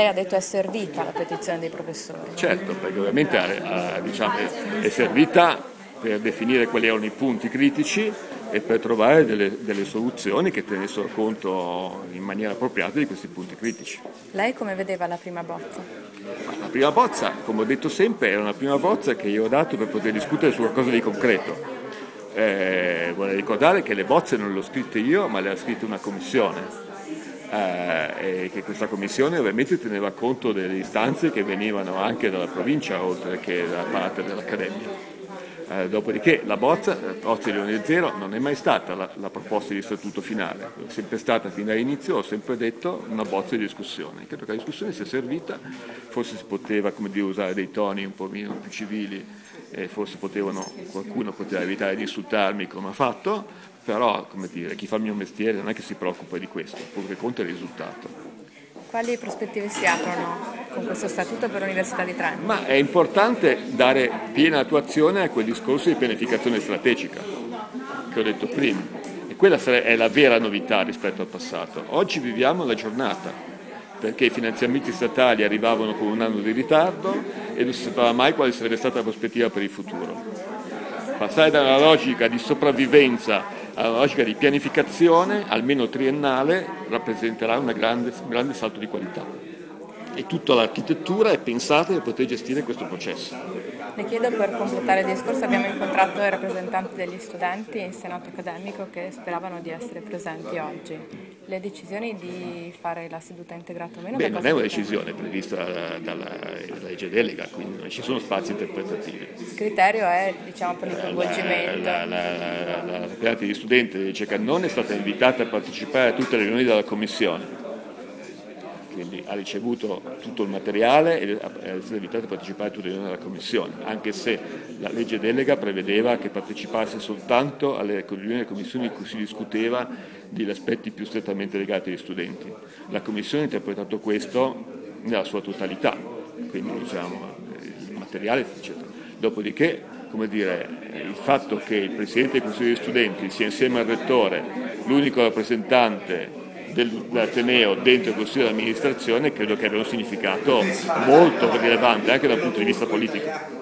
Lei ha detto è servita la petizione dei professori. Certo, perché ovviamente eh, diciamo, è servita per definire quali erano i punti critici e per trovare delle, delle, soluzioni che tenessero conto in maniera appropriata di questi punti critici. Lei come vedeva la prima bozza? La prima bozza, come ho detto sempre, era una prima bozza che io ho dato per poter discutere su qualcosa di concreto. Eh, vorrei ricordare che le bozze non le ho scritte io, ma le ha scritte una commissione. Eh, e che questa commissione ovviamente teneva conto delle istanze che venivano anche dalla provincia oltre che da parte dell'Accademia. Eh, dopodiché la bozza, la bozza di Leone Zero non è mai stata la, la, proposta di statuto finale, è sempre stata fin dall'inizio, ho sempre detto, una bozza di discussione. Credo che la discussione sia servita, forse si poteva dire, usare dei toni un po' meno più civili e forse potevano, qualcuno poteva evitare di insultarmi come ha fatto, però dire, chi fa il mio mestiere non è che si preoccupa di questo, pur conta il risultato. Quali prospettive si aprono con questo statuto per l'Università di Trento? Ma è importante dare piena attuazione a quel discorso di pianificazione strategica che ho detto prima. E quella è la vera novità rispetto al passato. Oggi viviamo la giornata, perché i finanziamenti statali arrivavano con un anno di ritardo e non si sapeva mai quale sarebbe stata la prospettiva per il futuro. Passare da una logica di sopravvivenza alla logica di pianificazione, almeno triennale, rappresenterà un grande, grande salto di qualità. E tutta l'architettura è pensata per poter gestire questo processo. Le chiedo per completare il discorso, abbiamo incontrato i rappresentanti degli studenti in senato accademico che speravano di essere presenti oggi. Le decisioni di fare la seduta integrata o meno? Beh, non è una decisione prevista dalla, legge delega, quindi non ci sono spazi interpretativi. Il criterio è diciamo, per il coinvolgimento. La, la, la, la, di studente di Cecannone è stata invitata a partecipare a tutte le riunioni della Commissione quindi ha ricevuto tutto il materiale e è invitato a partecipare a tutte le riunioni della Commissione, anche se la legge delega prevedeva che partecipasse soltanto alle riunioni delle commissioni in cui si discuteva degli aspetti più strettamente legati agli studenti. La Commissione ha interpretato questo nella sua totalità, quindi diciamo, il materiale eccetera. Dopodiché come dire, il fatto che il Presidente del Consiglio degli Studenti sia insieme al Rettore l'unico rappresentante dell'Ateneo dentro il Consiglio di amministrazione credo che abbia un significato molto rilevante anche dal punto di vista politico.